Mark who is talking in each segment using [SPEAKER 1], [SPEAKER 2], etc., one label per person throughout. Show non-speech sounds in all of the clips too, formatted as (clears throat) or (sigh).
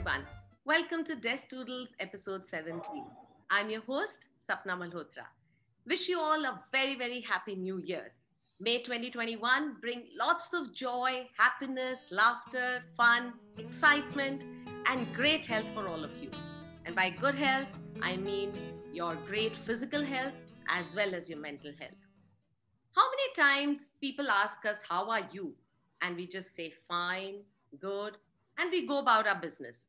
[SPEAKER 1] everyone. Welcome to Desk Doodles episode 17. I'm your host, Sapna Malhotra. Wish you all a very, very happy new year. May 2021 bring lots of joy, happiness, laughter, fun, excitement, and great health for all of you. And by good health, I mean your great physical health as well as your mental health. How many times people ask us, How are you? And we just say, Fine, good, and we go about our business.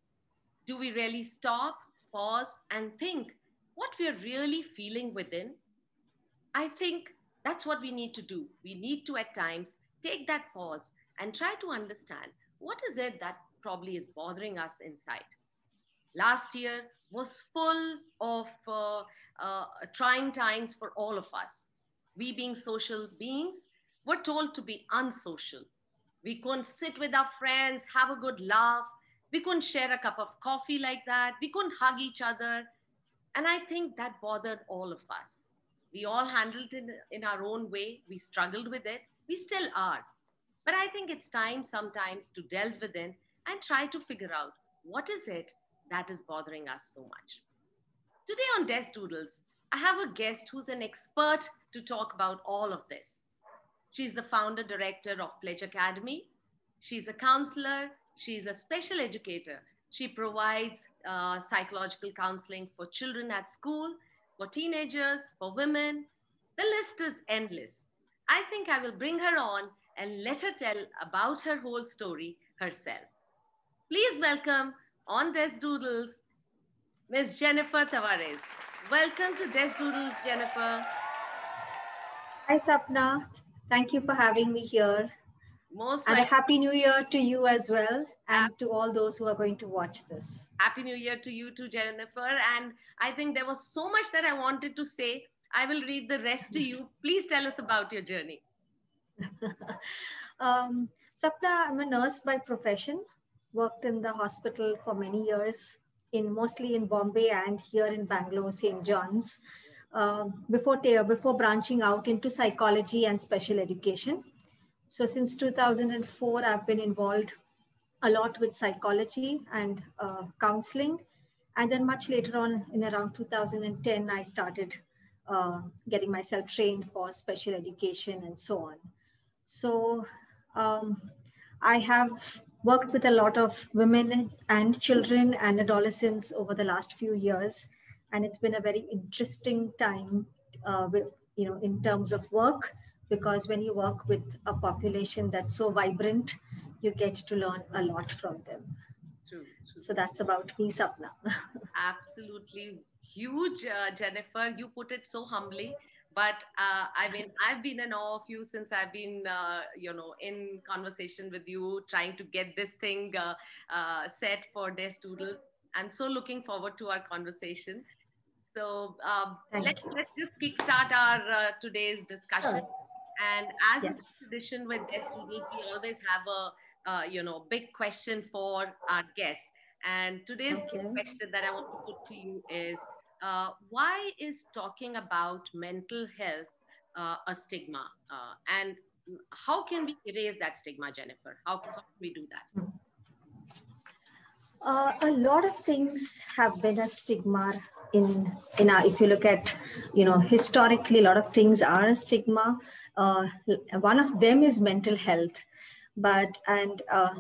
[SPEAKER 1] Do we really stop, pause, and think what we're really feeling within? I think that's what we need to do. We need to, at times, take that pause and try to understand what is it that probably is bothering us inside. Last year was full of uh, uh, trying times for all of us. We, being social beings, were told to be unsocial. We couldn't sit with our friends, have a good laugh. We couldn't share a cup of coffee like that. We couldn't hug each other. And I think that bothered all of us. We all handled it in our own way. We struggled with it. We still are. But I think it's time sometimes to delve within and try to figure out what is it that is bothering us so much. Today on Desk Doodles, I have a guest who's an expert to talk about all of this. She's the founder director of Pledge Academy. She's a counselor. She's a special educator. She provides uh, psychological counseling for children at school for teenagers, for women. The list is endless. I think I will bring her on and let her tell about her whole story herself. Please welcome on Desk Doodles, Ms. Jennifer Tavares. Welcome to Desk Doodles, Jennifer.
[SPEAKER 2] Hi, Sapna. Thank you for having me here.
[SPEAKER 1] Most
[SPEAKER 2] and
[SPEAKER 1] welcome.
[SPEAKER 2] a happy new year to you as well, and to all those who are going to watch this.
[SPEAKER 1] Happy New Year to you too, Jennifer. And I think there was so much that I wanted to say. I will read the rest to you. (laughs) Please tell us about your journey. (laughs)
[SPEAKER 2] um, Sapna, I'm a nurse by profession, worked in the hospital for many years, in mostly in Bombay and here in Bangalore, St. John's, uh, before, before branching out into psychology and special education. So since 2004, I've been involved a lot with psychology and uh, counseling. And then much later on, in around 2010, I started uh, getting myself trained for special education and so on. So um, I have worked with a lot of women and children and adolescents over the last few years. And it's been a very interesting time, uh, with, you know, in terms of work, because when you work with a population that's so vibrant, you get to learn a lot from them.
[SPEAKER 1] True. true.
[SPEAKER 2] So that's about me, Sapna. (laughs)
[SPEAKER 1] Absolutely huge, uh, Jennifer. You put it so humbly. But uh, I mean, I've been in awe of you since I've been, uh, you know, in conversation with you, trying to get this thing uh, uh, set for Desk Doodles. I'm so looking forward to our conversation. So um, let's, let's just kickstart our uh, today's discussion.
[SPEAKER 2] Sure.
[SPEAKER 1] And as
[SPEAKER 2] Yes.
[SPEAKER 1] is tradition with Doodles, we always have a, uh, you know, big question for our guest. And today's
[SPEAKER 2] Okay.
[SPEAKER 1] question that I want to put to you is, uh, why is talking about mental health uh, a stigma? Uh, and how can we erase that stigma, Jennifer? How, how can we do that?
[SPEAKER 2] Uh, a lot of things have been a stigma in in our if you look at you know historically a lot of things are a stigma uh, one of them is mental health but and uh,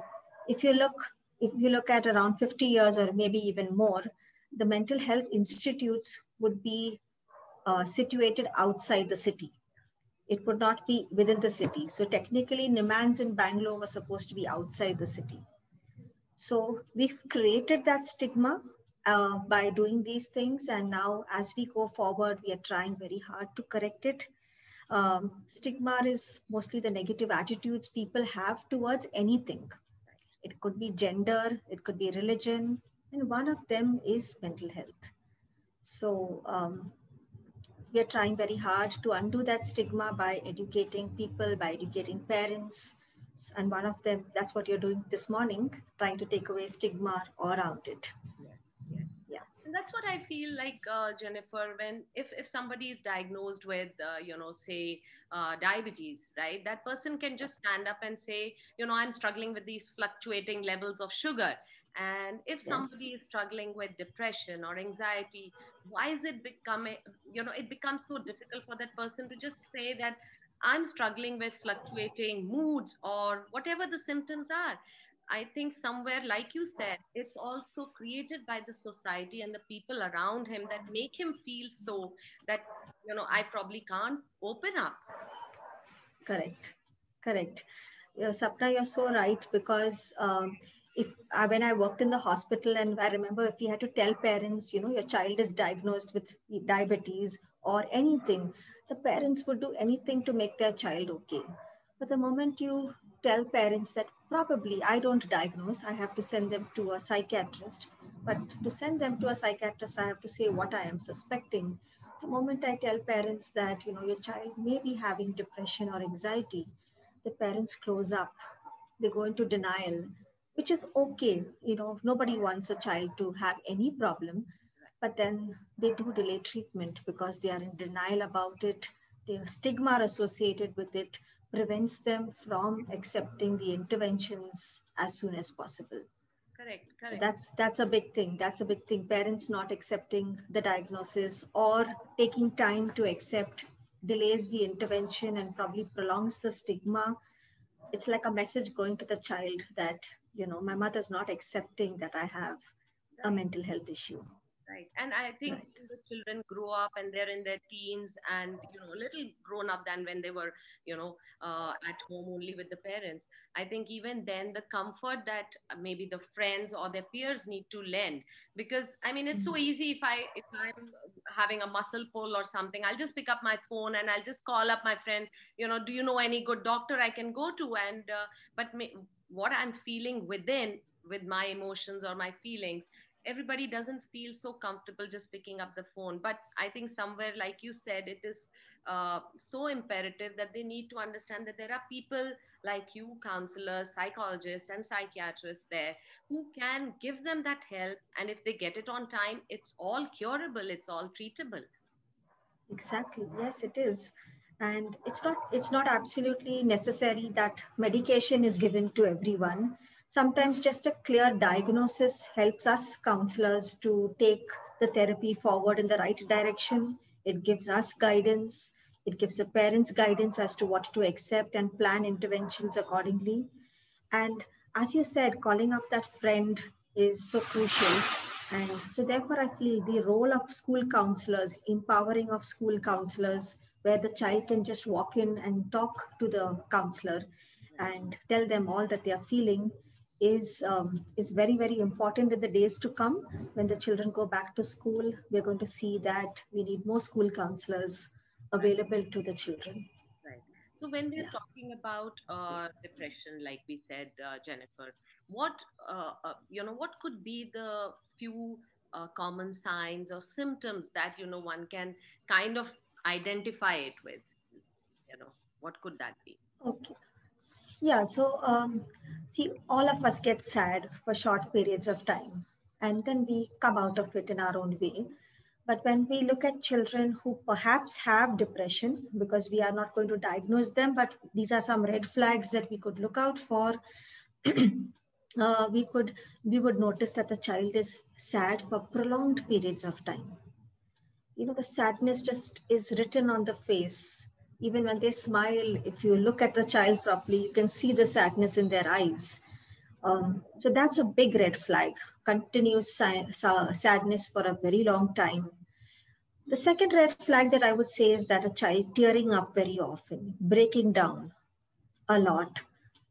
[SPEAKER 2] if you look if you look at around 50 years or maybe even more the mental health institutes would be uh, situated outside the city it would not be within the city so technically NIMHANS in bangalore was supposed to be outside the city so we've created that stigma uh, by doing these things. And now, as we go forward, we are trying very hard to correct it. Um, stigma is mostly the negative attitudes people have towards anything. It could be gender, it could be religion, and one of them is mental health. So um, we are trying very hard to undo that stigma by educating people, by educating parents, and one of them that's what you're doing this morning trying to take away stigma around it
[SPEAKER 1] Yes, that's what I feel like, uh, Jennifer, when if, if somebody is diagnosed with, uh, you know, say uh, diabetes, right, that person can just stand up and say, you know, I'm struggling with these fluctuating levels of sugar. and if
[SPEAKER 2] Yes.
[SPEAKER 1] somebody is struggling with depression or anxiety why is it becoming you know it becomes so difficult for that person to just say that i'm struggling with fluctuating moods or whatever the symptoms are i think somewhere like you said it's also created by the society and the people around him that make him feel so that you know i probably can't open up
[SPEAKER 2] Correct. Correct. Yeah, Sapna, you're so right because um, if uh, when I worked in the hospital and I remember if you had to tell parents, you know, your child is diagnosed with diabetes or anything, the parents would do anything to make their child okay. But the moment you tell parents that probably I don't diagnose, I have to send them to a psychiatrist. But to send them to a psychiatrist, I have to say what I am suspecting the moment I tell parents that you know your child may be having depression or anxiety, the parents close up. They go into denial, which is okay. You know, nobody wants a child to have any problem, but then they do delay treatment because they are in denial about it. The stigma associated with it prevents them from accepting the interventions as soon as possible.
[SPEAKER 1] Correct
[SPEAKER 2] so
[SPEAKER 1] correct.
[SPEAKER 2] that's that's a big thing. That's a big thing. Parents not accepting the diagnosis or taking time to accept delays the intervention and probably prolongs the stigma. It's like a message going to the child that you know my mother's not accepting that i have a mental health issue
[SPEAKER 1] Right. And I think
[SPEAKER 2] Right.
[SPEAKER 1] the children grow up and they're in their teens and, you know, a little grown up than when they were, you know, uh, at home only with the parents. I think even then the comfort that maybe the friends or their peers need to lend because I mean it's so easy if I if I'm having a muscle pull or something I'll just pick up my phone and I'll just call up my friend you know do you know any good doctor I can go to and uh, but may, what I'm feeling within with my emotions or my feelings everybody doesn't feel so comfortable just picking up the phone. But i think somewhere like you said it is uh, so imperative that they need to understand that there are people like you counselors psychologists and psychiatrists there who can give them that help. And if they get it on time it's all curable it's all treatable.
[SPEAKER 2] Exactly. Yes it is. And it's not it's not absolutely necessary that medication is given to everyone sometimes just a clear diagnosis helps us counselors to take the therapy forward in the right direction. It gives us guidance. It gives the parents guidance as to what to accept and plan interventions accordingly. And as you said calling up that friend is so crucial. And so therefore i feel the role of school counselors empowering of school counselors where the child can just walk in and talk to the counselor and tell them all that they are feeling is um, is very very important in the days to come. When the children go back to school we're going to see that we need more school counselors available to the children.
[SPEAKER 1] Right. So when we're
[SPEAKER 2] Yeah.
[SPEAKER 1] talking about uh, depression like we said uh, jennifer what uh, uh, you know what could be the few uh, common signs or symptoms that you know one can kind of identify it with? You know what could that be?
[SPEAKER 2] Okay yeah so um, see all of us get sad for short periods of time and then we come out of it in our own way. But when we look at children who perhaps have depression because we are not going to diagnose them but these are some red flags that we could look out for (clears throat) uh, we could we would notice that the child is sad for prolonged periods of time. You know the sadness just is written on the face even when they smile if you look at the child properly you can see the sadness in their eyes. Um, so that's a big red flag. Continuous sa- sadness for a very long time. The second red flag that i would say is that a child tearing up very often breaking down a lot.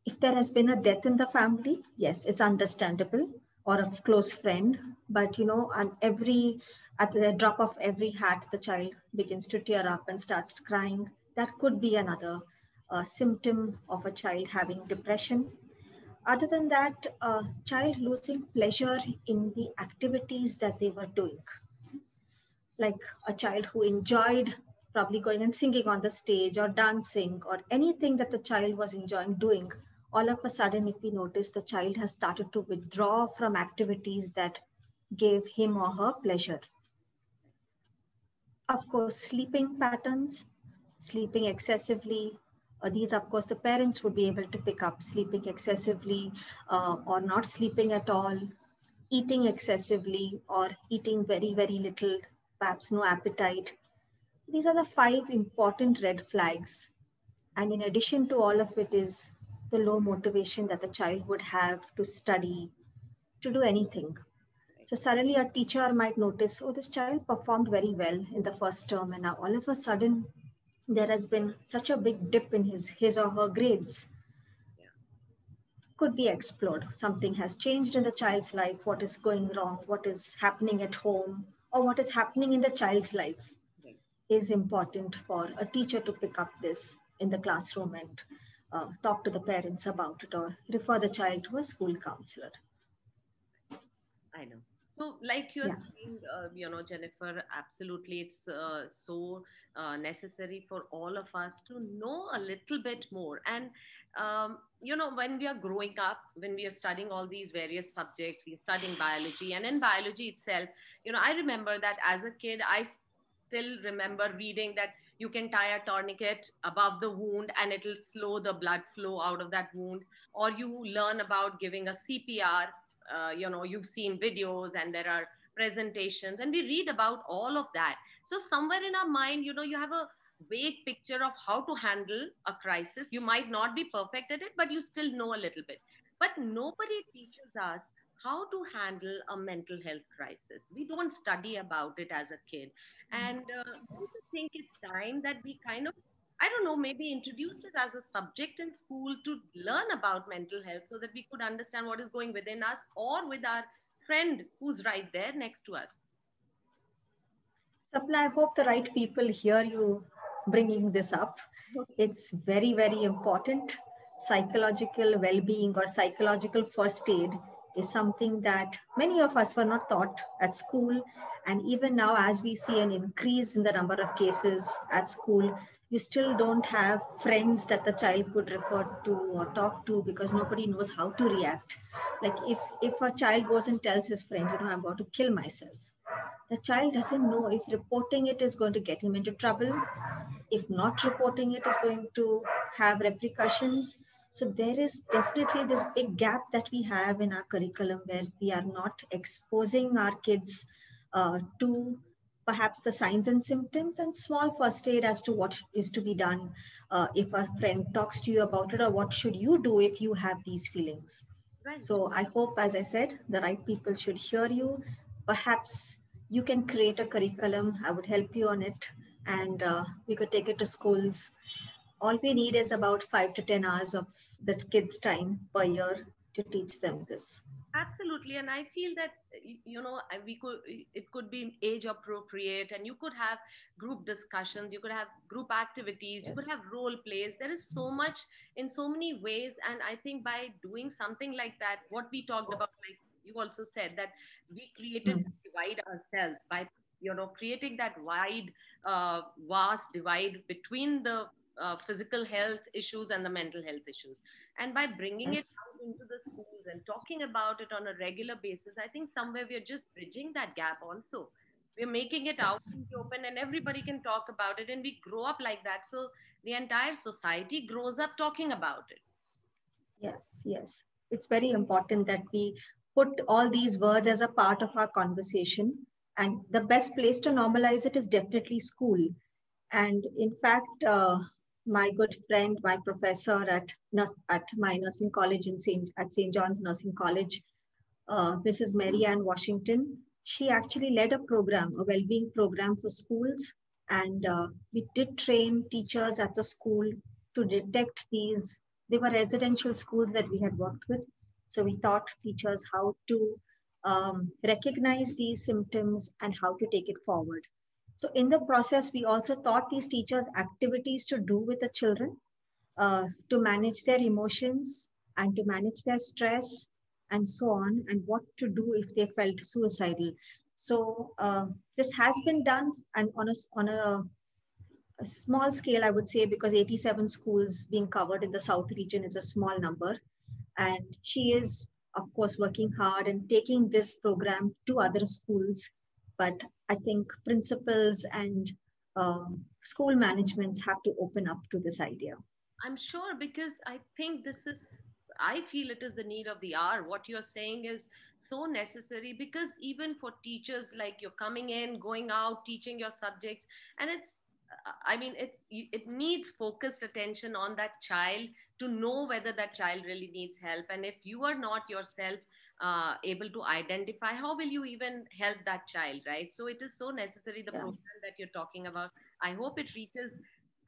[SPEAKER 2] If there has been a death in the family yes it's understandable or a close friend. But you know on every at the drop of every hat the child begins to tear up and starts crying that could be another uh, symptom of a child having depression. Other than that a child losing pleasure in the activities that they were doing. Like a child who enjoyed probably going and singing on the stage or dancing or anything that the child was enjoying doing all of a sudden if we notice the child has started to withdraw from activities that gave him or her pleasure. Of course sleeping patterns sleeping excessively uh, these of course the parents would be able to pick up sleeping excessively uh, or not sleeping at all eating excessively or eating very, very little, perhaps no appetite. These are the five important red flags. And in addition to all of it is the low motivation that the child would have to study, to do anything. So suddenly a teacher might notice, oh, this child performed very well in the first term, and now all of a sudden there has been such a big dip in his his or her grades. Could be explored. Something has changed in the child's life. What is going wrong? What is happening at home? Or what is happening in the child's life is important for a teacher to pick up this in the classroom and uh, talk to the parents about it or refer the child to a school counselor.
[SPEAKER 1] I know. So, like you're yeah. saying, uh, you know, Jennifer, absolutely, it's uh, so uh, necessary for all of us to know a little bit more. And, um, you know, when we are growing up, when we are studying all these various subjects, we are studying biology, and in biology itself, you know, I remember that as a kid, I still remember reading that you can tie a tourniquet above the wound and it'll slow the blood flow out of that wound, or you learn about giving a CPR uh, you know you've seen videos and there are presentations and we read about all of that. So somewhere in our mind you know you have a vague picture of how to handle a crisis. You might not be perfect at it but you still know a little bit. But nobody teaches us how to handle a mental health crisis. We don't study about it as a kid. And uh, i think it's time that we kind of I don't know, maybe introduced it as a subject in school to learn about mental health so that we could understand what is going within us or with our friend who's right there next to us.
[SPEAKER 2] Sapna, I hope the right people hear you bringing this up. It's very, very important. Psychological well being or psychological first aid is something that many of us were not taught at school. And even now, as we see an increase in the number of cases at school, you still don't have friends that the child could refer to or talk to because nobody knows how to react. Like if if a child goes and tells his friend you know i'm about to kill myself the child doesn't know if reporting it is going to get him into trouble. If not reporting it is going to have repercussions. So there is definitely this big gap that we have in our curriculum where we are not exposing our kids uh, to perhaps the signs and symptoms and small first aid as to what is to be done uh, if a friend talks to you about it or what should you do if you have these feelings. Right. so i hope as i said the right people should hear you. Perhaps you can create a curriculum. I would help you on it. And uh, we could take it to schools. All we need is about five to ten hours of the kids time per year to teach them this
[SPEAKER 1] absolutely and i feel that you know we could it could be age appropriate and you could have group discussions you could have group activities yes. you could have role plays there is so much in so many ways and i think by doing something like that what we talked about like you also said that we created mm-hmm. divide ourselves by you know creating that wide uh, vast divide between the uh, physical health issues and the mental health issues. And by bringing yes. it out into the schools and talking about it on a regular basis, I think somewhere we're just bridging that gap also. We're making it yes. out in the open and everybody can talk about it and we grow up like that. So the entire society grows up talking about it.
[SPEAKER 2] Yes, yes. It's very important that we put all these words as a part of our conversation. And the best place to normalize it is definitely school. And in fact, uh, my good friend, my professor at at my nursing college in St. at St. John's Nursing College, uh, Mrs. Mary Ann Washington. She actually led a program, a well-being program for schools, and uh, we did train teachers at the school to detect these. They were residential schools that we had worked with, so we taught teachers how to um, recognize these symptoms and how to take it forward. So in the process, we also taught these teachers activities to do with the children uh, to manage their emotions and to manage their stress and so on, and what to do if they felt suicidal. So uh, this has been done and on a, on a, a small scale, I would say, because 87 schools being covered in the South region is a small number. And she is, of course, working hard and taking this program to other schools but I think principals and um, school managements have to open up to this idea.
[SPEAKER 1] I'm sure because I think this is I feel it is the need of the hour. What you're saying is so necessary because even for teachers, like you're coming in, going out, teaching your subjects, and it's, I mean, it's, it needs focused attention on that child to know whether that child really needs help. And if you are not yourself uh, able to identify, how will you even help that child, right? So it is so necessary, the yeah. program that you're talking about. I hope it reaches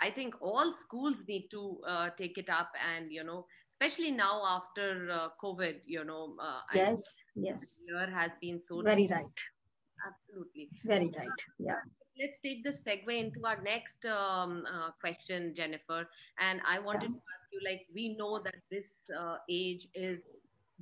[SPEAKER 1] I think all schools need to uh, take it up, and you know, especially now after uh, COVID, you know.
[SPEAKER 2] Uh, yes, yes.
[SPEAKER 1] Year has been so
[SPEAKER 2] very right.
[SPEAKER 1] Absolutely.
[SPEAKER 2] Very right. Yeah.
[SPEAKER 1] Let's take the segue into our next um, uh, question, Jennifer. And I wanted yeah. to ask you, like, we know that this uh, age is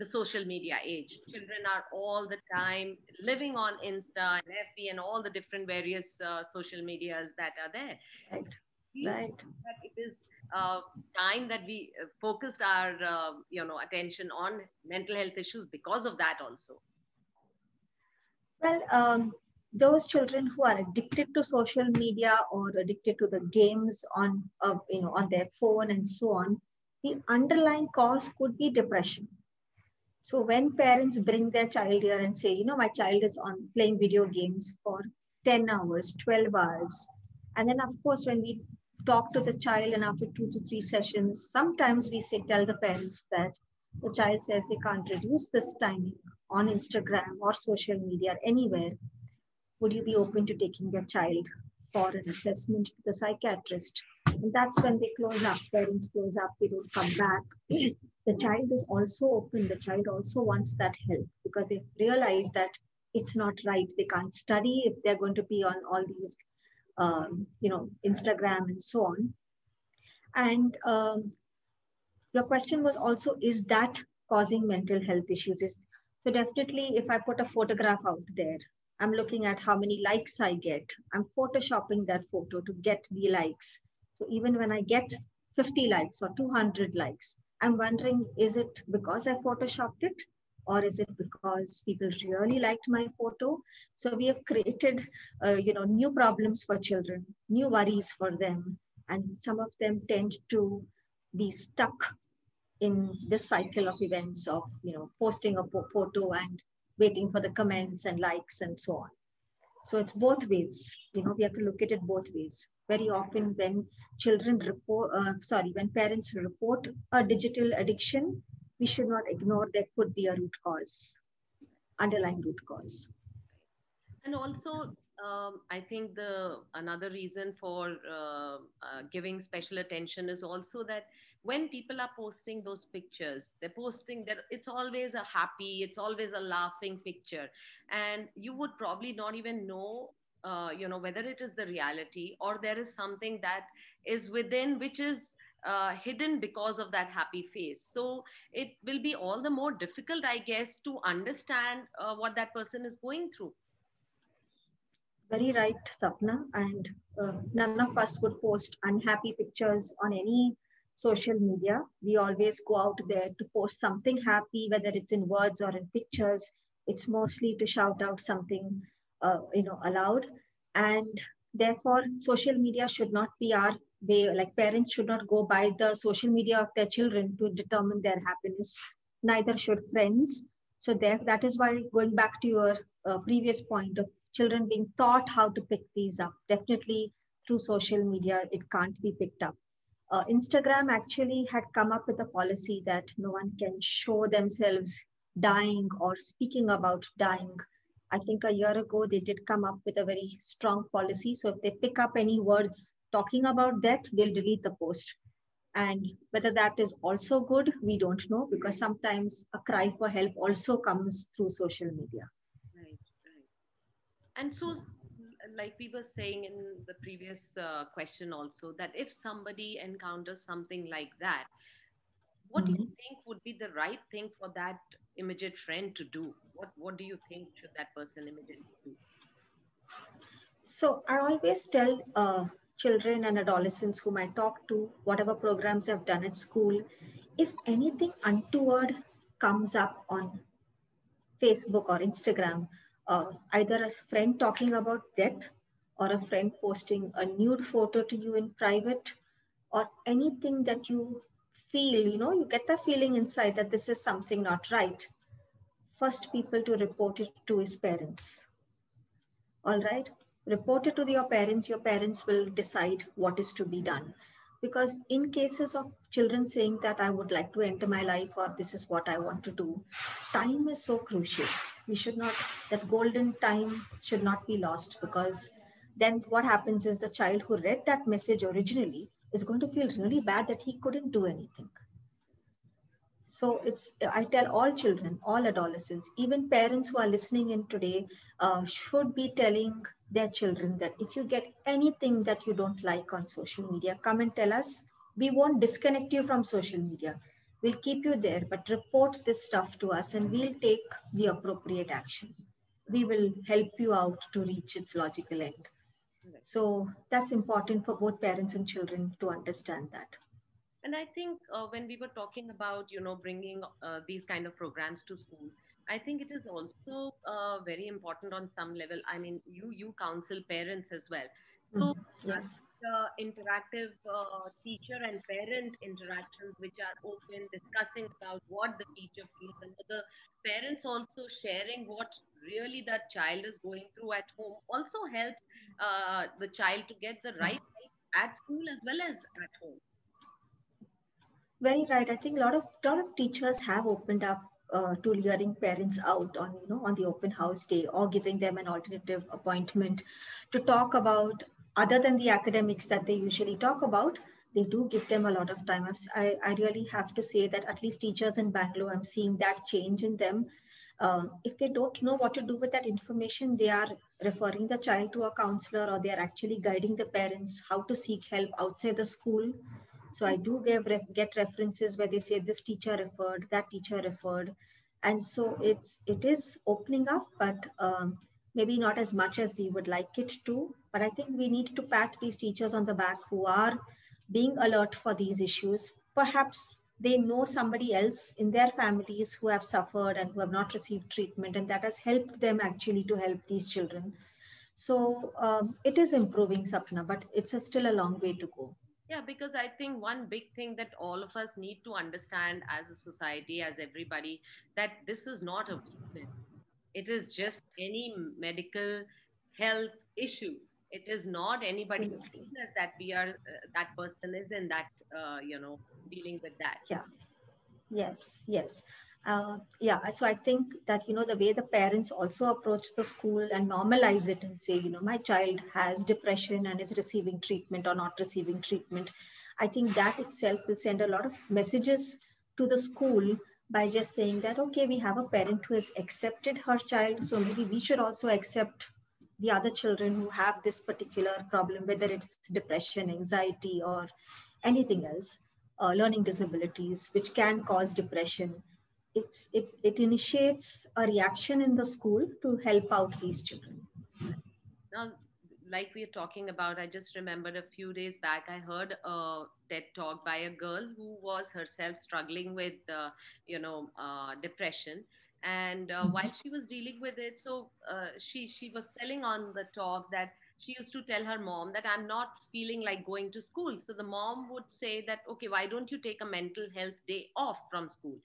[SPEAKER 1] the social media age. Children are all the time living on Insta and FB and all the different various uh, social medias that are there.
[SPEAKER 2] Right right
[SPEAKER 1] that it is uh, time that we uh, focused our uh, you know attention on mental health issues because of that also
[SPEAKER 2] well um, those children who are addicted to social media or addicted to the games on uh, you know on their phone and so on the underlying cause could be depression so when parents bring their child here and say you know my child is on playing video games for 10 hours 12 hours. And then of course when we talk to the child and after two to three sessions sometimes we say tell the parents that the child says they can't reduce this timing on instagram or social media or anywhere. Would you be open to taking your child for an assessment to the psychiatrist? And that's when they close up parents close up they don't come back (clears throat) the child is also open the child also wants that help because they realize that it's not right they can't study if they're going to be on all these um, you know, Instagram and so on. And um, your question was also, is that causing mental health issues? Is so definitely, if I put a photograph out there, I'm looking at how many likes I get. I'm photoshopping that photo to get the likes. So even when I get 50 likes or 200 likes, I'm wondering, is it because I photoshopped it? or is it because people really liked my photo? So we have created uh, you know new problems for children new worries for them and some of them tend to be stuck in this cycle of events of you know posting a photo and waiting for the comments and likes and so on. So it's both ways. You know we have to look at it both ways very often when children report uh, sorry when parents report a digital addiction we should not ignore there could be a root cause, underlying root cause.
[SPEAKER 1] And also, um, I think the another reason for uh, uh, giving special attention is also that when people are posting those pictures, they're posting that it's always a happy, it's always a laughing picture, and you would probably not even know uh, you know whether it is the reality or there is something that is within which is uh, hidden because of that happy face. So it will be all the more difficult, I guess, to understand uh, what that person is going through.
[SPEAKER 2] Very right, Sapna. And uh, none of us would post unhappy pictures on any social media. We always go out there to post something happy, whether it's in words or in pictures. It's mostly to shout out something, uh, you know, aloud. And therefore, social media should not be our way like parents should not go by the social media of their children to determine their happiness neither should friends. So there that is why going back to your uh, previous point of children being taught how to pick these up definitely through social media it can't be picked up. Uh, instagram actually had come up with a policy that no one can show themselves dying or speaking about dying i think a year ago they did come up with a very strong policy so if they pick up any words talking about death, they'll delete the post. And whether that is also good, we don't know because sometimes a cry for help also comes through social media.
[SPEAKER 1] Right, right. And so, like we were saying in the previous uh, question, also, that if somebody encounters something like that, what mm-hmm. do you mm-hmm. think would be the right thing for that immediate friend to do? What What do you think should that person immediately do?
[SPEAKER 2] So I always tell uh, children and adolescents whom I talk to, whatever programs I've done at school, if anything untoward comes up on Facebook or Instagram, uh, either a friend talking about death or a friend posting a nude photo to you in private or anything that you feel, you know, you get the feeling inside that this is something not right, first people to report it to his parents. All right? Report it to your parents. Your parents will decide what is to be done. Because in cases of children saying that I would like to enter my life or this is what I want to do, time is so crucial. We should not, that golden time should not be lost because then what happens is the child who read that message originally is going to feel really bad that he couldn't do anything. So it's I tell all children, all adolescents, even parents who are listening in today uh, should be telling their children that if you get anything that you don't like on social media, come and tell us. We won't disconnect you from social media. We'll keep you there, but report this stuff to us and we'll take the appropriate action. We will help you out to reach its logical end. So that's important for both parents and children to understand that.
[SPEAKER 1] And I think uh, when we were talking about, you know, bringing uh, these kind of programs to school, I think it is also uh, very important on some level. I mean, you you counsel parents as well. So mm, yes, interactive uh, teacher and parent interactions, which are open, discussing about what the teacher feels, and the parents also sharing what really that child is going through at home, also helps uh, the child to get the right help at school as well as at home.
[SPEAKER 2] Very right. I think a lot of lot of teachers have opened up uh, to luring parents out on you know on the open house day or giving them an alternative appointment to talk about other than the academics that they usually talk about they do give them a lot of time. I, I really have to say that at least teachers in bangalore i'm seeing that change in them. Uh, if they don't know what to do with that information they are referring the child to a counselor or they are actually guiding the parents how to seek help outside the school so I do get, get references where they say this teacher referred, that teacher referred. And so it's, it is opening up, but um, maybe not as much as we would like it to. But I think we need to pat these teachers on the back who are being alert for these issues. Perhaps they know somebody else in their families who have suffered and who have not received treatment, and that has helped them actually to help these children. So um, it is improving, Sapna, but it's a, still a long way to go.
[SPEAKER 1] Yeah, because I think one big thing that all of us need to understand as a society, as everybody, that this is not a weakness. It is just any medical health issue. It is not anybody's weakness that we are, uh, that person is in that, uh, you know, dealing with that.
[SPEAKER 2] Yeah. Yes, yes uh, yeah so i think that you know the way the parents also approach the school and normalize it and say you know my child has depression and is receiving treatment or not receiving treatment i think that itself will send a lot of messages to the school by just saying that okay we have a parent who has accepted her child so maybe we should also accept the other children who have this particular problem whether it's depression anxiety or anything else uh, learning disabilities which can cause depression it's, it, it initiates a reaction in the school to help out these children.
[SPEAKER 1] Now, like we are talking about, I just remembered a few days back, I heard a TED talk by a girl who was herself struggling with, uh, you know, uh, depression. And uh, mm-hmm. while she was dealing with it, so uh, she she was telling on the talk that she used to tell her mom that I'm not feeling like going to school. So the mom would say that, okay, why don't you take a mental health day off from school?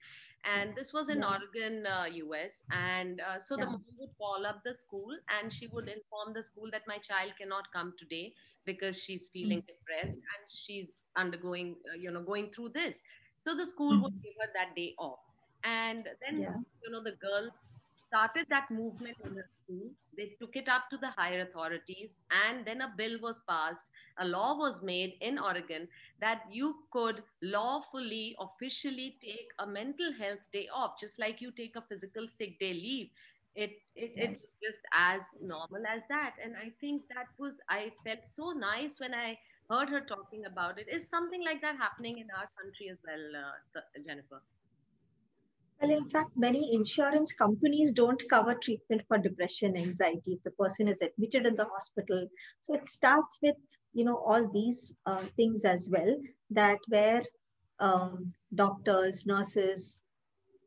[SPEAKER 1] And this was in yeah. Oregon, uh, US. And uh, so yeah. the mom would call up the school and she would inform the school that my child cannot come today because she's feeling mm-hmm. depressed and she's undergoing, uh, you know, going through this. So the school mm-hmm. would give her that day off. And then, yeah. you know, the girl started that movement in the school. They took it up to the higher authorities, and then a bill was passed. A law was made in Oregon that you could lawfully, officially take a mental health day off, just like you take a physical sick day leave. It, it yes. it's just as normal as that, and I think that was I felt so nice when I heard her talking about it. Is something like that happening in our country as well, uh, Jennifer?
[SPEAKER 2] Well, in fact, many insurance companies don't cover treatment for depression, anxiety. If the person is admitted in the hospital. So it starts with, you know, all these uh, things as well, that where um, doctors, nurses,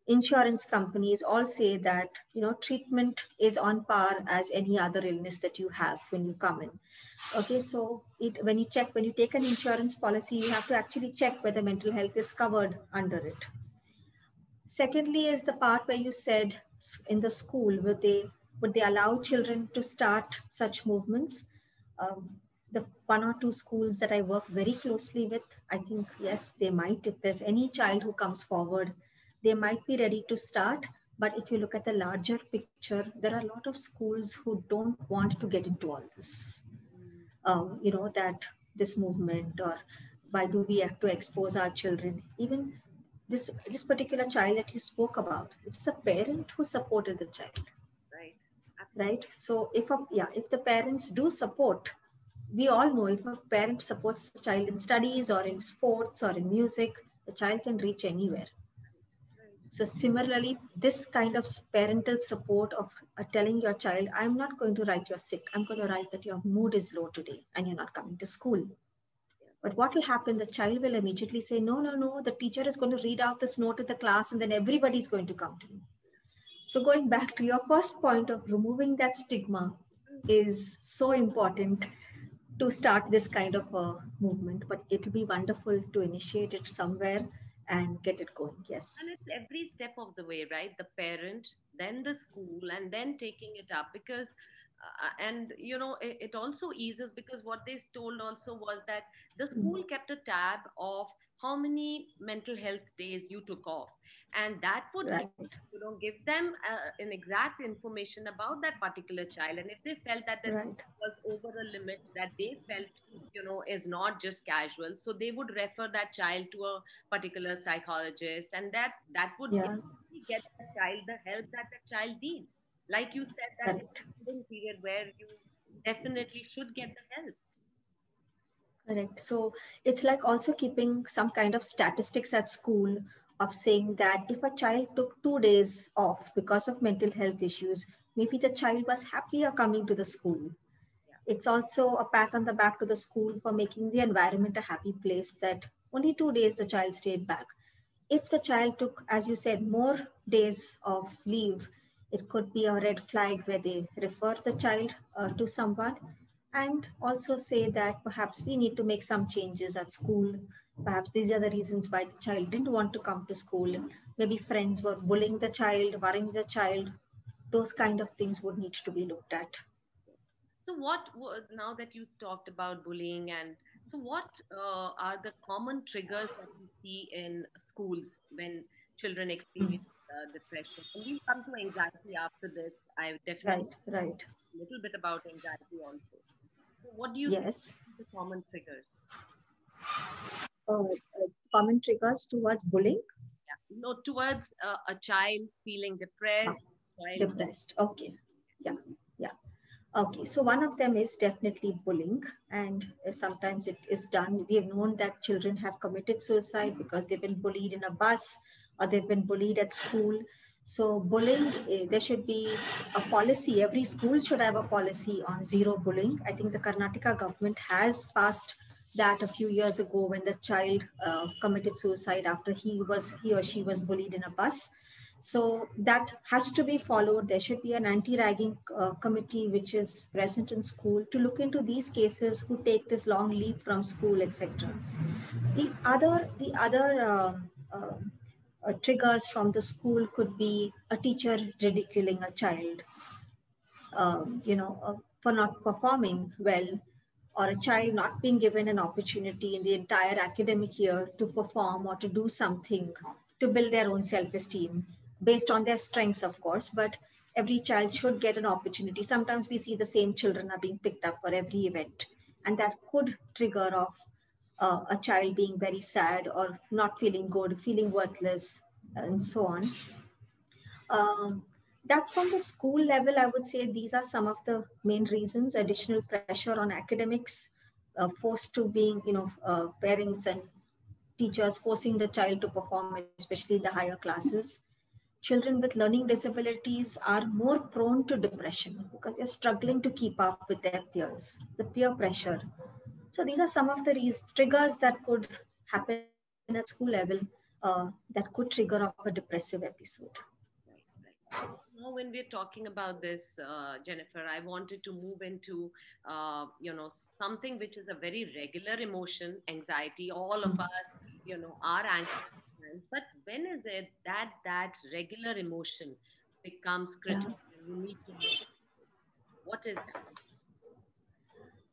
[SPEAKER 2] insurance companies all say that you know treatment is on par as any other illness that you have when you come in. Okay so it when you check when you take an insurance policy you have to actually check whether mental health is covered under it secondly is the part where you said in the school would they would they allow children to start such movements? Um, the one or two schools that i work very closely with i think yes they might. If there's any child who comes forward they might be ready to start. But if you look at the larger picture there are a lot of schools who don't want to get into all this. Um, you know that this movement or why do we have to expose our children? Even this this particular child that you spoke about it's the parent who supported the child.
[SPEAKER 1] Right.
[SPEAKER 2] Right? So if a, yeah if the parents do support we all know if a parent supports the child in studies or in sports or in music the child can reach anywhere. So similarly, this kind of parental support of uh, telling your child, I'm not going to write you're sick. I'm going to write that your mood is low today and you're not coming to school. But what will happen? The child will immediately say, no, no, no, the teacher is going to read out this note in the class and then everybody's going to come to me. So going back to your first point of removing that stigma is so important to start this kind of a movement, but it will be wonderful to initiate it somewhere and get it going yes
[SPEAKER 1] and it's every step of the way right the parent then the school and then taking it up because uh, and you know it, it, also eases because what they told also was that the hmm. school kept a tab of how many mental health days you took off and that would right. you know give them uh, an exact information about that particular child and if they felt that the right. was over a limit that they felt you know is not just casual so they would refer that child to a particular psychologist and that that would
[SPEAKER 2] yeah.
[SPEAKER 1] get the child the help that the child needs like you said that right. period where you definitely should get the help
[SPEAKER 2] correct so it's like also keeping some kind of statistics at school of saying that if a child took two days off because of mental health issues, maybe the child was happier coming to the school. Yeah. It's also a pat on the back to the school for making the environment a happy place that only two days the child stayed back. If the child took, as you said, more days of leave, it could be a red flag where they refer the child uh, to someone and also say that perhaps we need to make some changes at school. Perhaps these are the reasons why the child didn't want to come to school. Maybe friends were bullying the child worrying the child. Those kind of things would need to be looked at.
[SPEAKER 1] So what now that you talked about bullying and so what uh, are the common triggers that we see in schools when children experience uh, depression and we'll come to anxiety after this i definitely
[SPEAKER 2] right right
[SPEAKER 1] a little bit about anxiety also so what do you
[SPEAKER 2] yes
[SPEAKER 1] the common triggers
[SPEAKER 2] uh, common triggers towards bullying?
[SPEAKER 1] Yeah. No, towards uh, a child feeling depressed.
[SPEAKER 2] Oh, depressed. Okay. Yeah. Yeah. Okay. So one of them is definitely bullying, and sometimes it is done. We have known that children have committed suicide because they've been bullied in a bus or they've been bullied at school. So bullying, eh, there should be a policy. Every school should have a policy on zero bullying. I think the Karnataka government has passed that a few years ago when the child uh, committed suicide after he was he or she was bullied in a bus so that has to be followed there should be an anti-ragging uh, committee which is present in school to look into these cases who take this long leave from school etc the other the other uh, uh, triggers from the school could be a teacher ridiculing a child um, you know uh, for not performing well or a child not being given an opportunity in the entire academic year to perform or to do something to build their own self-esteem based on their strengths, of course, but every child should get an opportunity. Sometimes we see the same children are being picked up for every event, and that could trigger off uh, a child being very sad or not feeling good, feeling worthless, and so on. Um, that's from the school level i would say. These are some of the main reasons. Additional pressure on academics uh, forced to being you know uh, parents and teachers forcing the child to perform especially the higher classes. Children with learning disabilities are more prone to depression because they're struggling to keep up with their peers the peer pressure so these are some of the triggers that could happen at school level uh, that could trigger off a depressive episode.
[SPEAKER 1] Now, when we're talking about this, uh, Jennifer, I wanted to move into, uh, you know, something which is a very regular emotion, anxiety. All of mm-hmm. us, you know, are anxious. But when is it that that regular emotion becomes critical? Yeah. You need to what is that?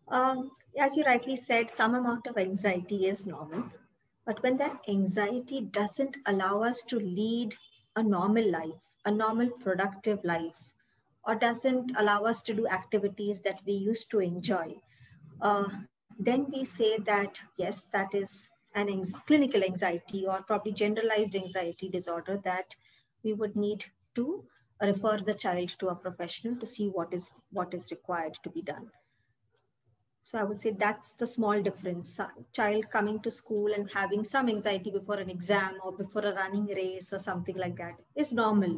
[SPEAKER 2] Um, as you rightly said, some amount of anxiety is normal. But when that anxiety doesn't allow us to lead a normal life, a normal productive life, or doesn't allow us to do activities that we used to enjoy, uh, then we say that yes, that is an ex- clinical anxiety or probably generalized anxiety disorder that we would need to refer the child to a professional to see what is what is required to be done so i would say that's the small difference child coming to school and having some anxiety before an exam or before a running race or something like that is normal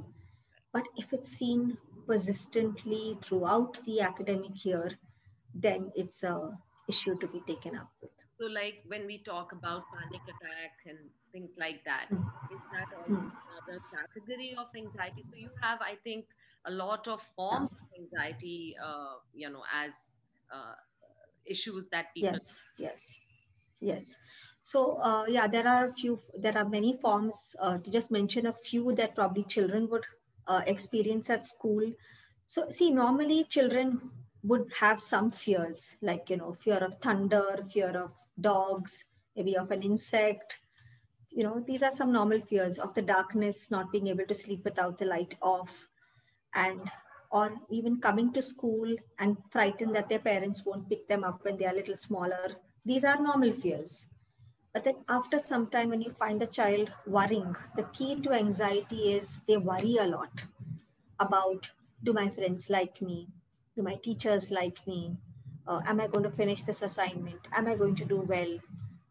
[SPEAKER 2] but if it's seen persistently throughout the academic year then it's a issue to be taken up with
[SPEAKER 1] so like when we talk about panic attack and things like that, mm. is that also mm. another category of anxiety? So you have, I think, a lot of forms of anxiety, uh, you know, as uh, issues that people.
[SPEAKER 2] Yes, yes, yes. So uh, yeah, there are a few. There are many forms. Uh, to just mention a few that probably children would uh, experience at school. So see, normally children would have some fears, like you know, fear of thunder, fear of dogs, maybe of an insect. You know, these are some normal fears of the darkness, not being able to sleep without the light off, and or even coming to school and frightened that their parents won't pick them up when they are a little smaller. These are normal fears. But then after some time, when you find a child worrying, the key to anxiety is they worry a lot about do my friends like me? Do my teachers like me? uh, am i going to finish this assignment am i going to do well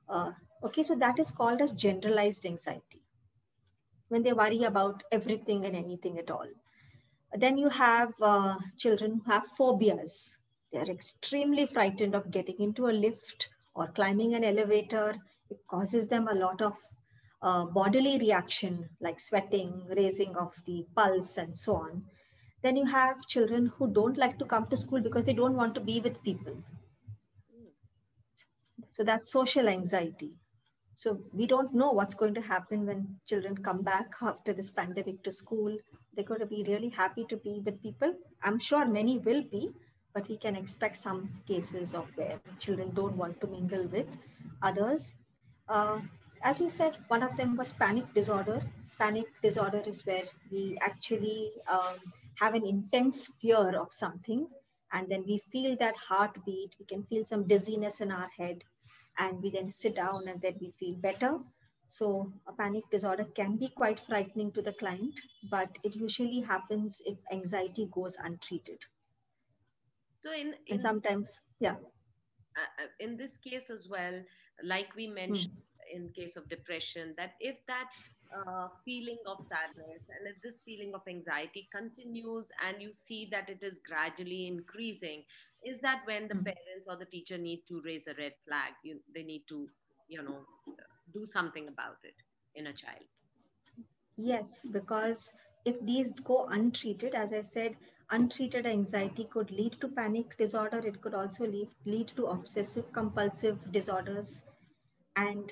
[SPEAKER 2] uh, okay so that is called as generalized anxiety when they worry about everything and anything at all then you have uh, children who have phobias they are extremely frightened of getting into a lift or climbing an elevator it causes them a lot of uh, bodily reaction like sweating raising of the pulse and so on then you have children who don't like to come to school because they don't want to be with people. So that's social anxiety. So we don't know what's going to happen when children come back after this pandemic to school. They're going to be really happy to be with people. I'm sure many will be, but we can expect some cases of where children don't want to mingle with others. Uh, as you said, one of them was panic disorder. Panic disorder is where we actually um, have an intense fear of something and then we feel that heartbeat we can feel some dizziness in our head and we then sit down and then we feel better so a panic disorder can be quite frightening to the client but it usually happens if anxiety goes untreated
[SPEAKER 1] so in, in
[SPEAKER 2] and sometimes yeah
[SPEAKER 1] uh, uh in this case as well like we mentioned mm. in case of depression that if that uh, feeling of sadness and if this feeling of anxiety continues and you see that it is gradually increasing is that when the mm-hmm. parents or the teacher need to raise a red flag you, they need to you know do something about it in a child.
[SPEAKER 2] Yes because if these go untreated as i said untreated anxiety could lead to panic disorder. It could also lead, lead to obsessive compulsive disorders. And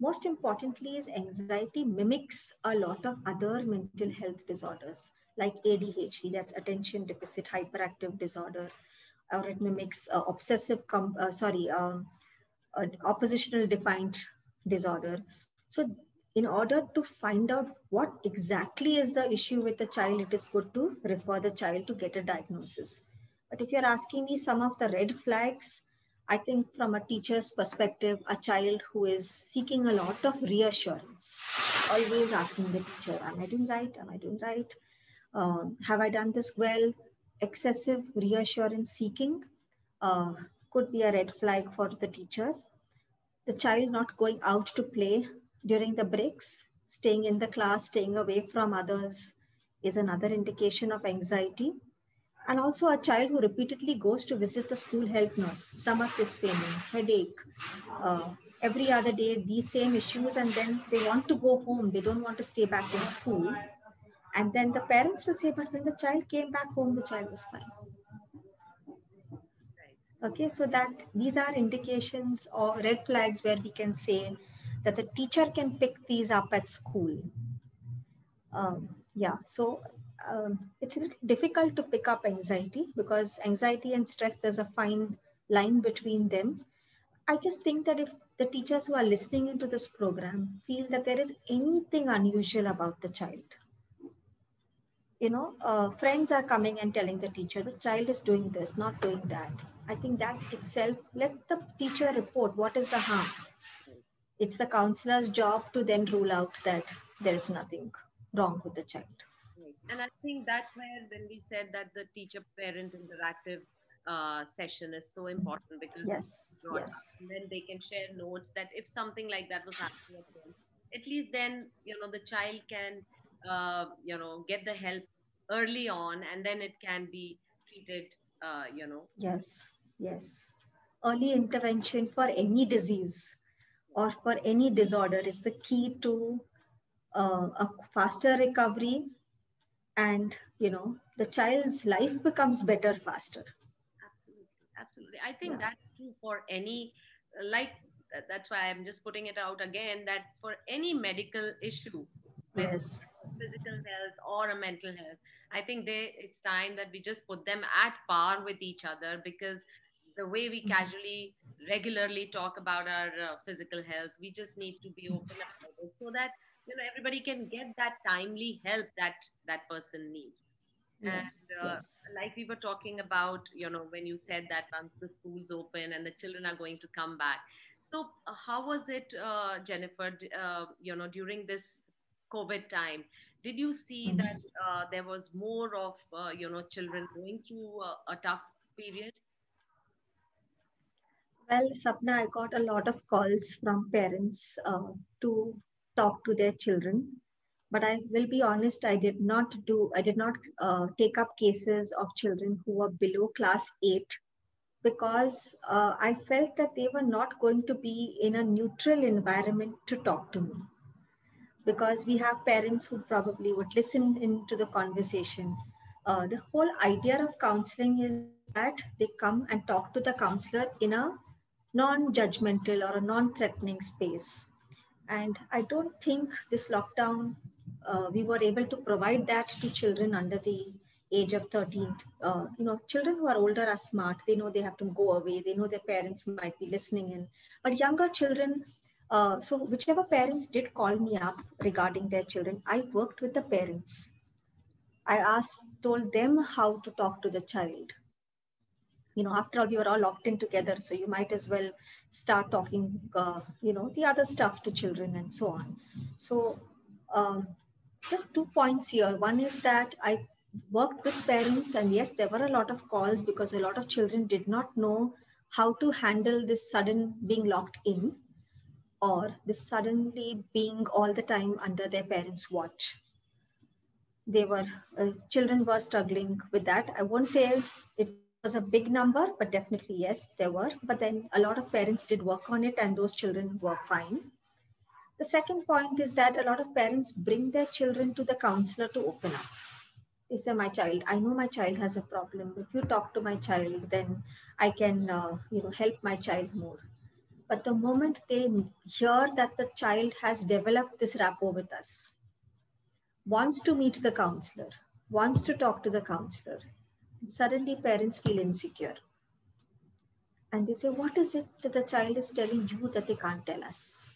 [SPEAKER 2] most importantly is anxiety mimics a lot of other mental health disorders like adhd that's attention deficit hyperactive disorder or it mimics uh, obsessive com- uh, sorry um, uh, oppositional defiant disorder so in order to find out what exactly is the issue with the child it is good to refer the child to get a diagnosis but if you're asking me some of the red flags I think from a teacher's perspective, a child who is seeking a lot of reassurance, always asking the teacher, Am I doing right? Am I doing right? Um, have I done this well? Excessive reassurance seeking uh, could be a red flag for the teacher. The child not going out to play during the breaks, staying in the class, staying away from others is another indication of anxiety. And also a child who repeatedly goes to visit the school health nurse, stomach is paining, headache, uh, every other day these same issues and then they want to go home they don't want to stay back in school. And then the parents will say but when the child came back home the child was fine okay so that these are indications or red flags where we can say that the teacher can pick these up at school. Um, yeah so um, it's difficult to pick up anxiety because anxiety and stress there's a fine line between them. I just think that if the teachers who are listening into this program feel that there is anything unusual about the child you know uh, friends are coming and telling the teacher the child is doing this not doing that i think that itself let the teacher report what is the harm it's the counselor's job to then rule out that there is nothing wrong with the child
[SPEAKER 1] and i think that's where when we said that the teacher parent interactive uh, session is so important because
[SPEAKER 2] yes, yes.
[SPEAKER 1] then they can share notes that if something like that was happening at least then you know the child can uh, you know get the help early on and then it can be treated uh, you know.
[SPEAKER 2] Yes yes. Early intervention for any disease or for any disorder is the key to uh, a faster recovery and you know the child's life becomes better faster.
[SPEAKER 1] Absolutely absolutely. I think yeah. that's true for any like that's why i'm just putting it out again that for any medical issue
[SPEAKER 2] yes.
[SPEAKER 1] physical health or a mental health i think they it's time that we just put them at par with each other because the way we mm-hmm. casually regularly talk about our uh, physical health we just need to be open about it so that you know everybody can get that timely help that that person needs yes, and uh, yes. like we were talking about you know when you said that once the schools open and the children are going to come back so uh, how was it uh, jennifer uh, you know during this covid time did you see mm-hmm. that uh, there was more of uh, you know children going through a, a tough period?
[SPEAKER 2] Well sapna i got a lot of calls from parents to talk to their children. But i will be honest i did not do i did not uh, take up cases of children who were below class 8 because uh, i felt that they were not going to be in a neutral environment to talk to me because we have parents who probably would listen into the conversation uh, the whole idea of counseling is that they come and talk to the counselor in a non-judgmental or a non-threatening space and I don't think this lockdown, uh, we were able to provide that to children under the age of 13. Uh, you know, children who are older are smart. They know they have to go away. They know their parents might be listening in. But younger children, uh, so whichever parents did call me up regarding their children, I worked with the parents. I asked, told them how to talk to the child. You know after all we were all locked in together so you might as well start talking uh, you know the other stuff to children and so on. So um, just two points here. One is that i worked with parents and yes there were a lot of calls because a lot of children did not know how to handle this sudden being locked in or this suddenly being all the time under their parents watch they were uh, children were struggling with that i won't say it was a big number, but definitely yes, there were. But then a lot of parents did work on it and those children were fine. The second point is that a lot of parents bring their children to the counselor to open up. They say, my child, I know my child has a problem. If you talk to my child, then I can, uh, you know, help my child more. But the moment they hear that the child has developed this rapport with us, wants to meet the counselor, wants to talk to the counselor, suddenly parents feel insecure. And they say what is it that the child is telling you that they can't tell us?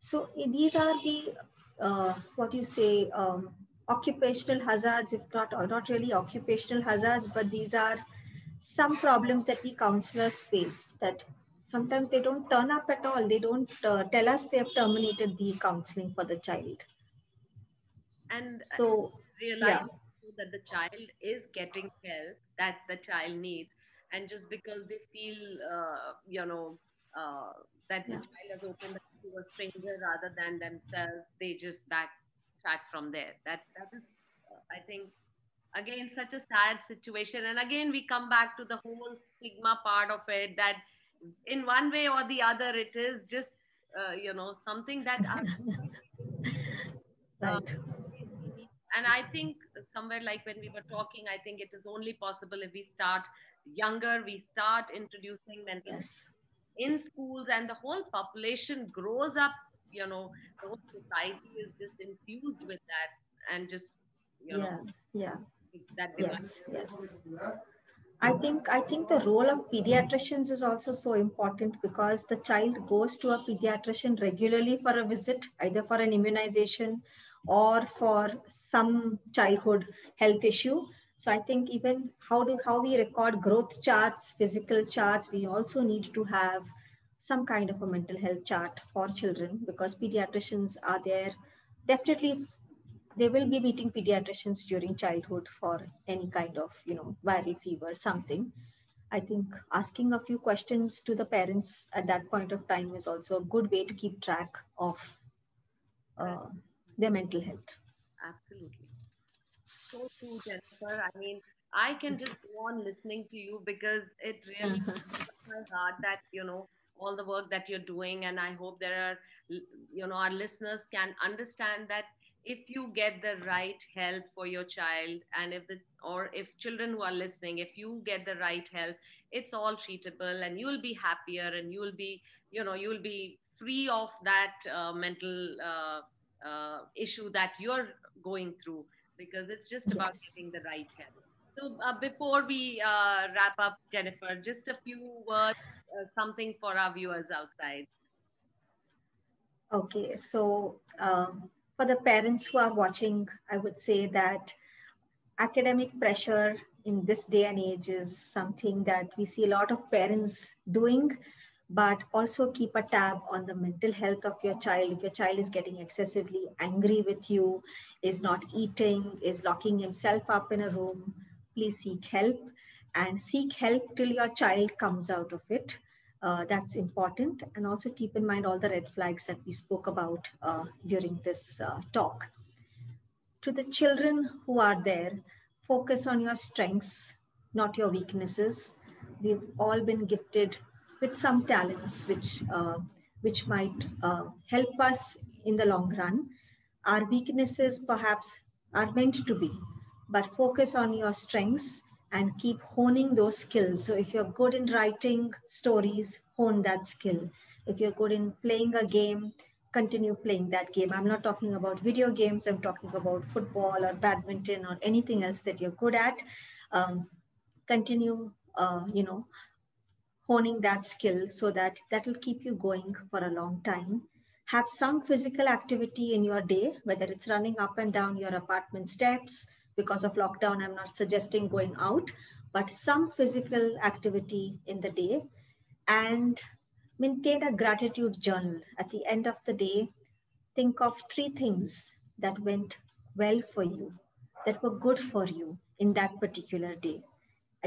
[SPEAKER 2] So eh, these are the uh, what you say um, occupational hazards if not or not really occupational hazards but these are some problems that we counselors face that sometimes they don't turn up at all. They don't uh, tell us they have terminated the counseling for the child.
[SPEAKER 1] And so realize yeah. that the child is getting help that the child needs. And just because they feel uh, you know uh, that the child has opened up to a stranger rather than themselves they just backtrack from there. That that is uh, i think again such a sad situation and again we come back to the whole stigma part of it that in one way or the other, it is just, uh, you know, something that. (laughs)
[SPEAKER 2] right.
[SPEAKER 1] and I think somewhere like when we were talking, I think it is only possible if we start younger, we start introducing mental yes. in schools, and the whole population grows up. You know, the whole society is just infused with that, and just you
[SPEAKER 2] know, yeah,
[SPEAKER 1] yeah, that
[SPEAKER 2] yes, yes. I think I think the role of pediatricians is also so important because the child goes to a pediatrician regularly for a visit, either for an immunization or for some childhood health issue. So I think even how do how we record growth charts, physical charts, we also need to have some kind of a mental health chart for children because pediatricians are there definitely they will be meeting pediatricians during childhood for any kind of you know viral fever something. I think asking a few questions to the parents at that point of time is also a good way to keep track of uh, their mental health.
[SPEAKER 1] Absolutely. So true jennifer. I mean i can just go on listening to you because it really uh-huh. my heart that you know all the work that you're doing and i hope there are you know our listeners can understand that if you get the right help for your child and if the or if children who are listening if you get the right help it's all treatable and you will be happier and you will be you know you will be free of that uh, mental uh, uh, issue that you're going through because it's just yes. about getting the right help so uh, before we uh, wrap up jennifer just a few words uh, something for our viewers outside
[SPEAKER 2] okay so um, for the parents who are watching, I would say that academic pressure in this day and age is something that we see a lot of parents doing, but also keep a tab on the mental health of your child. If your child is getting excessively angry with you, is not eating, is locking himself up in a room, please seek help and seek help till your child comes out of it uh, that's important. And also keep in mind all the red flags that we spoke about uh, during this uh, talk. To the children who are there, focus on your strengths, not your weaknesses. We've all been gifted with some talents which, uh, which might uh, help us in the long run. Our weaknesses perhaps are meant to be, but focus on your strengths and keep honing those skills. So if you're good in writing stories, hone that skill. If you're good in playing a game, continue playing that game. I'm not talking about video games. I'm talking about football or badminton or anything else that you're good at. Um, continue, uh, you know, honing that skill so that that will keep you going for a long time. Have some physical activity in your day, whether it's running up and down your apartment steps, because of lockdown, I'm not suggesting going out, but some physical activity in the day and maintain a gratitude journal. At the end of the day, think of three things that went well for you, that were good for you in that particular day.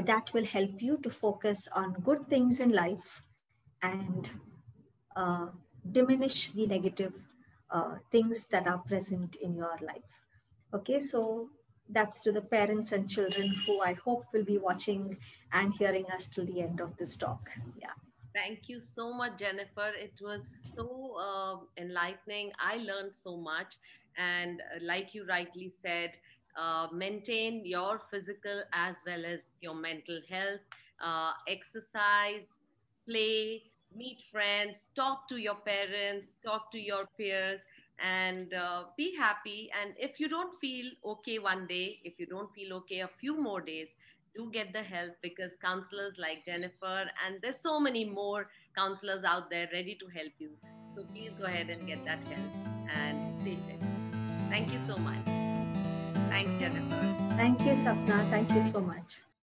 [SPEAKER 2] That will help you to focus on good things in life and uh, diminish the negative uh, things that are present in your life. Okay, so that's to the parents and children who I hope will be watching and hearing us till the end of this talk. Yeah.
[SPEAKER 1] Thank you so much, Jennifer. It was so uh, enlightening. I learned so much. And uh, like you rightly said, uh, maintain your physical as well as your mental health, uh, exercise, play, meet friends, talk to your parents, talk to your peers and uh, be happy. And if you don't feel okay one day, if you don't feel okay a few more days, do get the help because counselors like Jennifer and there's so many more counselors out there ready to help you. So please go ahead and get that help and stay fit. Thank you so much. Thanks, Jennifer.
[SPEAKER 2] Thank you, Sapna. Thank you so much.